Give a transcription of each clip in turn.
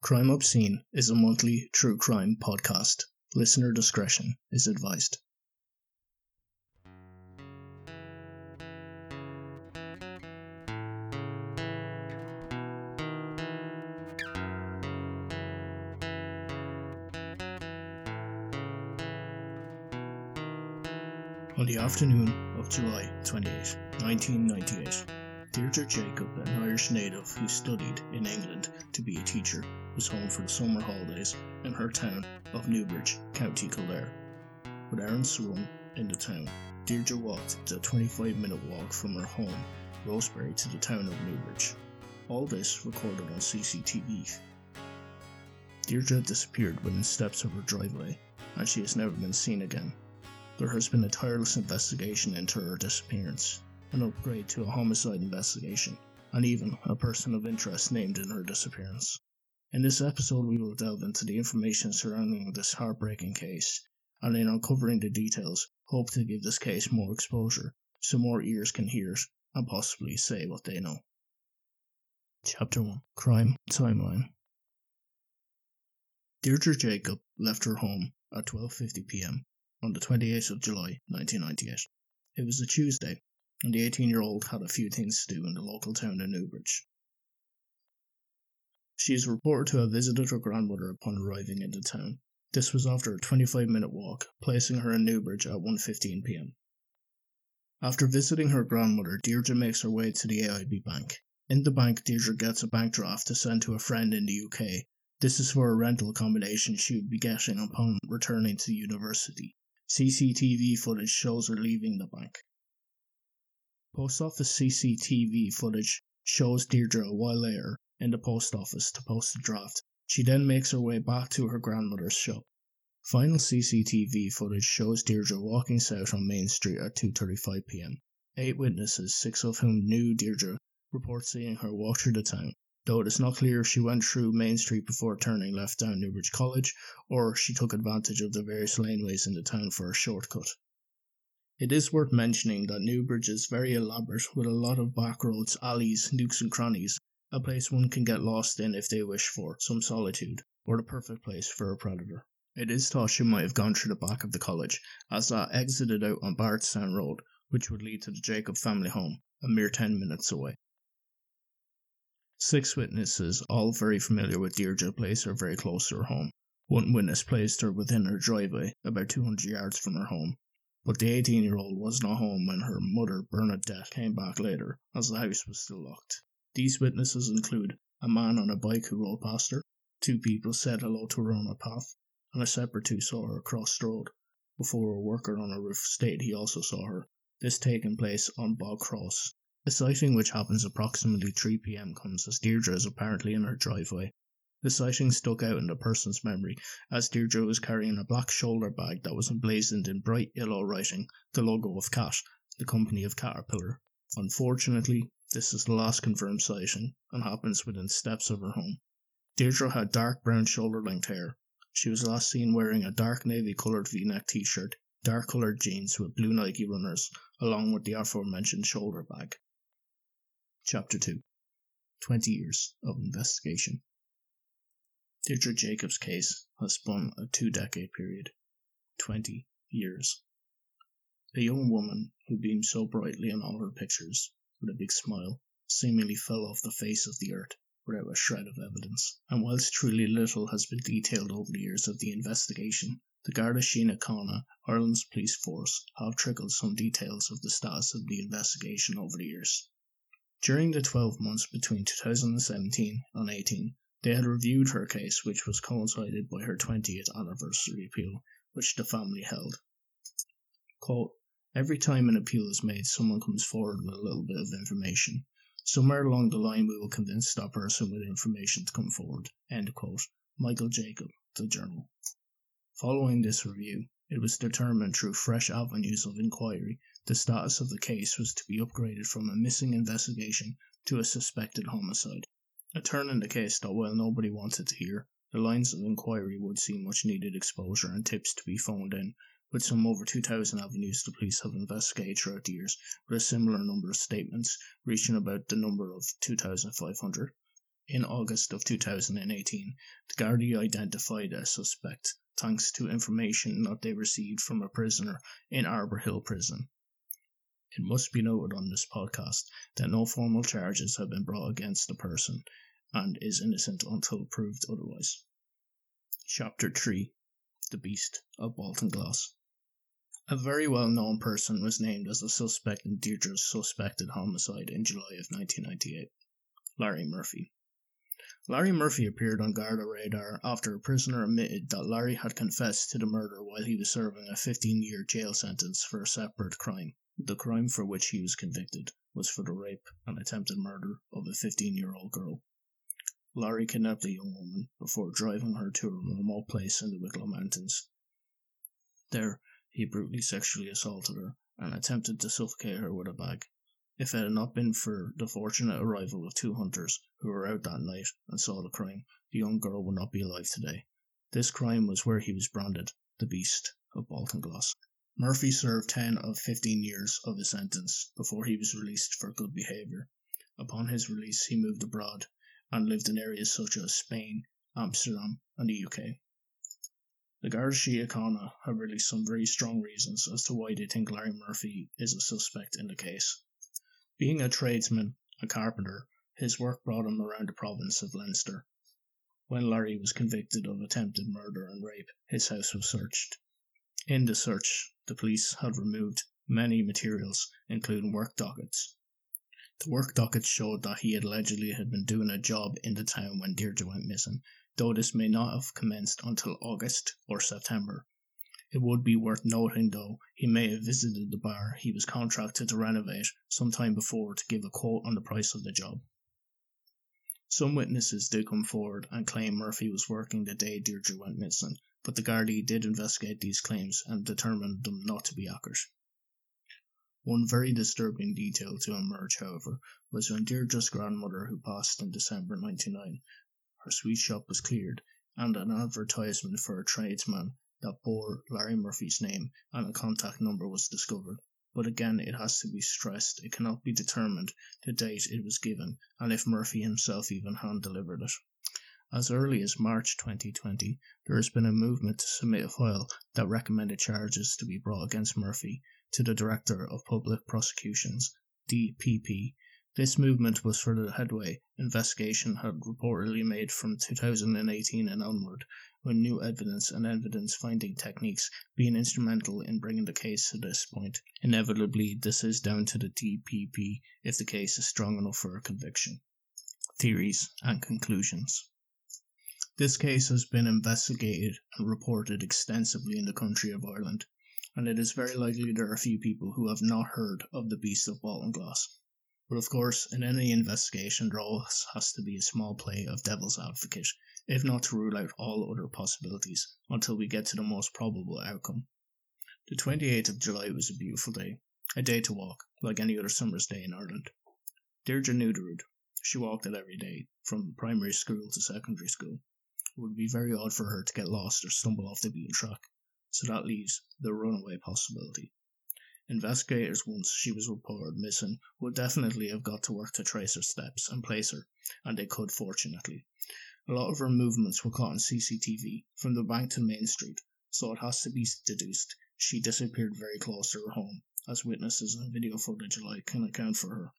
Crime Obscene is a monthly true crime podcast. Listener discretion is advised. On the afternoon of July 28, 1998, Deirdre Jacob, an Irish native who studied in England to be a teacher, was home for the summer holidays in her town of Newbridge, County Kildare. With to run in the town, Deirdre walked the 25 minute walk from her home, Rosebery, to the town of Newbridge. All this recorded on CCTV. Deirdre disappeared within steps of her driveway, and she has never been seen again. There has been a tireless investigation into her disappearance, an upgrade to a homicide investigation, and even a person of interest named in her disappearance. In this episode, we will delve into the information surrounding this heartbreaking case, and in uncovering the details, hope to give this case more exposure so more ears can hear it and possibly say what they know. Chapter 1 Crime Timeline Deirdre Jacob left her home at 12:50 p.m on the 28th of July 1998. It was a Tuesday, and the 18 year old had a few things to do in the local town of Newbridge. She is reported to have visited her grandmother upon arriving in the town. This was after a 25 minute walk, placing her in Newbridge at 1.15 pm. After visiting her grandmother, Deirdre makes her way to the AIB bank. In the bank, Deirdre gets a bank draft to send to a friend in the UK. This is for a rental accommodation she would be getting upon returning to university. CCTV footage shows her leaving the bank. Post office CCTV footage shows Deirdre a while later in the post office to post the draft. She then makes her way back to her grandmother's shop. Final CCTV footage shows Deirdre walking south on Main Street at 2:35 p.m. Eight witnesses, six of whom knew Deirdre, report seeing her walk through the town though it is not clear if she went through Main Street before turning left down Newbridge College, or she took advantage of the various laneways in the town for a shortcut. It is worth mentioning that Newbridge is very elaborate with a lot of back roads, alleys, nooks and crannies, a place one can get lost in if they wish for some solitude, or the perfect place for a predator. It is thought she might have gone through the back of the college, as that exited out on Barretstown Road, which would lead to the Jacob family home, a mere ten minutes away. Six witnesses, all very familiar with Deirdre, placed her very close to her home. One witness placed her within her driveway, about 200 yards from her home. But the 18 year old was not home when her mother, Bernadette, came back later, as the house was still locked. These witnesses include a man on a bike who rode past her, two people said hello to her on a path, and a separate two saw her across the road. Before a worker on a roof stated he also saw her, this taking place on Bog Cross, the sighting, which happens approximately 3 pm, comes as Deirdre is apparently in her driveway. The sighting stuck out in the person's memory as Deirdre was carrying a black shoulder bag that was emblazoned in bright yellow writing the logo of CAT, the company of Caterpillar. Unfortunately, this is the last confirmed sighting and happens within steps of her home. Deirdre had dark brown shoulder length hair. She was last seen wearing a dark navy coloured v neck t shirt, dark coloured jeans with blue Nike runners, along with the aforementioned shoulder bag. Chapter 2 20 Years of Investigation. Deirdre Jacobs' case has spun a two decade period 20 years. A young woman who beamed so brightly in all her pictures, with a big smile, seemingly fell off the face of the earth without a shred of evidence. And whilst truly little has been detailed over the years of the investigation, the Garda Síochána Cána, Ireland's police force, have trickled some details of the status of the investigation over the years. During the 12 months between 2017 and 18, they had reviewed her case, which was coincided by her 20th anniversary appeal, which the family held. Quote, Every time an appeal is made, someone comes forward with a little bit of information. Somewhere along the line, we will convince that person with information to come forward. End quote. Michael Jacob, The Journal. Following this review, it was determined through fresh avenues of inquiry the status of the case was to be upgraded from a missing investigation to a suspected homicide. A turn in the case that while nobody wanted to hear, the lines of inquiry would see much needed exposure and tips to be phoned in, with some over 2,000 avenues the police have investigated throughout the years, with a similar number of statements reaching about the number of 2,500. In August of 2018, the Gardaí identified a suspect thanks to information that they received from a prisoner in Arbour Hill Prison. It must be noted on this podcast that no formal charges have been brought against the person and is innocent until proved otherwise. Chapter 3 The Beast of Baltinglass A very well known person was named as a suspect in Deirdre's suspected homicide in July of 1998 Larry Murphy. Larry Murphy appeared on Garda radar after a prisoner admitted that Larry had confessed to the murder while he was serving a 15 year jail sentence for a separate crime. The crime for which he was convicted was for the rape and attempted murder of a 15 year old girl. Larry kidnapped a young woman before driving her to a remote place in the Wicklow Mountains. There, he brutally sexually assaulted her and attempted to suffocate her with a bag. If it had not been for the fortunate arrival of two hunters who were out that night and saw the crime, the young girl would not be alive today. This crime was where he was branded the Beast of Baltinglass. Murphy served 10 of 15 years of his sentence before he was released for good behaviour. Upon his release, he moved abroad and lived in areas such as Spain, Amsterdam, and the UK. The Garda Síochána have released some very strong reasons as to why they think Larry Murphy is a suspect in the case. Being a tradesman, a carpenter, his work brought him around the province of Leinster. When Larry was convicted of attempted murder and rape, his house was searched. In the search, the police had removed many materials, including work dockets, the work docket showed that he allegedly had been doing a job in the town when Deirdre went missing, though this may not have commenced until August or September. It would be worth noting, though, he may have visited the bar he was contracted to renovate some time before to give a quote on the price of the job. Some witnesses did come forward and claim Murphy was working the day Deirdre went missing, but the Gardaí did investigate these claims and determined them not to be accurate. One very disturbing detail to emerge, however, was when Deirdre's grandmother, who passed in December 99, her sweet shop was cleared, and an advertisement for a tradesman that bore Larry Murphy's name and a contact number was discovered. But again, it has to be stressed it cannot be determined the date it was given and if Murphy himself even hand delivered it. As early as March 2020, there has been a movement to submit a file that recommended charges to be brought against Murphy to the Director of Public Prosecutions (DPP). This movement was for the headway investigation had reportedly made from 2018 and onward, with new evidence and evidence-finding techniques being instrumental in bringing the case to this point. Inevitably, this is down to the DPP if the case is strong enough for a conviction. Theories and conclusions. This case has been investigated and reported extensively in the country of Ireland and it is very likely there are few people who have not heard of the Beast of Baltinglass. But of course, in any investigation, there always has to be a small play of devil's advocate, if not to rule out all other possibilities, until we get to the most probable outcome. The 28th of July was a beautiful day, a day to walk, like any other summer's day in Ireland. Deirdre knew the. She walked it every day, from primary school to secondary school. It would be very odd for her to get lost or stumble off the beaten track so that leaves the runaway possibility. Investigators, once she was reported missing, would definitely have got to work to trace her steps and place her, and they could fortunately. A lot of her movements were caught on CCTV from the bank to Main Street, so it has to be deduced she disappeared very close to her home, as witnesses and video footage alike can account for her.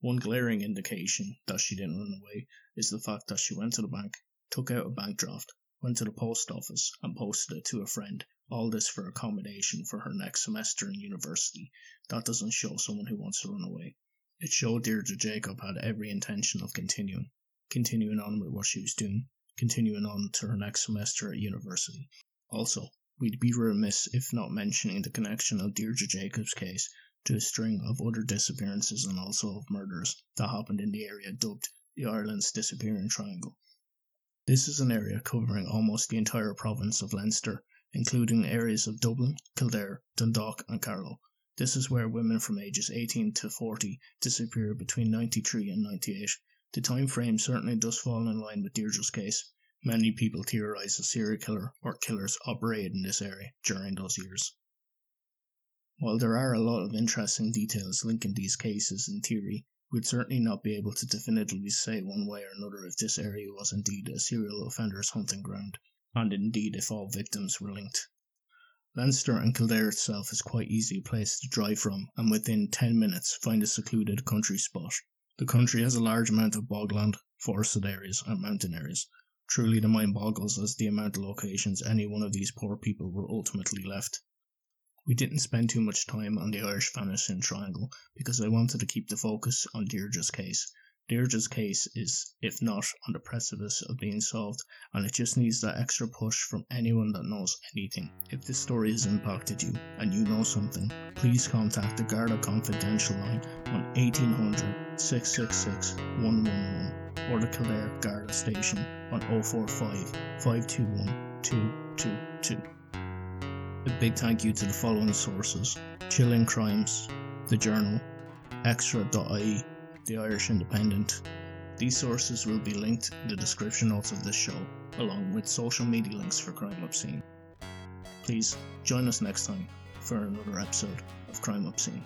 One glaring indication that she didn't run away is the fact that she went to the bank, took out a bank draft, went to the post office, and posted it to a friend all this for accommodation for her next semester in university. That doesn't show someone who wants to run away. It showed Deirdre Jacob had every intention of continuing, continuing on with what she was doing, continuing on to her next semester at university. Also, we'd be remiss if not mentioning the connection of Deirdre Jacob's case to a string of other disappearances and also of murders that happened in the area dubbed the Ireland's Disappearing Triangle. This is an area covering almost the entire province of Leinster including areas of Dublin, Kildare, Dundalk and Carlow. This is where women from ages 18 to 40 disappear between 93 and 98. The time frame certainly does fall in line with Deirdre's case. Many people theorise a serial killer or killers operated in this area during those years. While there are a lot of interesting details linking these cases in theory, We'd certainly not be able to definitively say one way or another if this area was indeed a serial offender's hunting ground, and indeed if all victims were linked. Leinster and Kildare itself is quite easy place to drive from and within 10 minutes find a secluded country spot. The country has a large amount of bogland, forested areas and mountain areas. Truly the mind boggles as the amount of locations any one of these poor people were ultimately left. We didn't spend too much time on the Irish Vanishing Triangle because I wanted to keep the focus on Deirdre's case Deirdre's case is, if not on the precipice of being solved, and it just needs that extra push from anyone that knows anything. If this story has impacted you and you know something, please contact the Garda Confidential line on 1800 666 111 or the Kildare Garda Station on 045 521 222. A big thank you to the following sources Chilling Crimes, The Journal, Extra.ie, the Irish Independent. These sources will be linked in the description notes of this show, along with social media links for Crime Obscene. Please join us next time for another episode of Crime Obscene.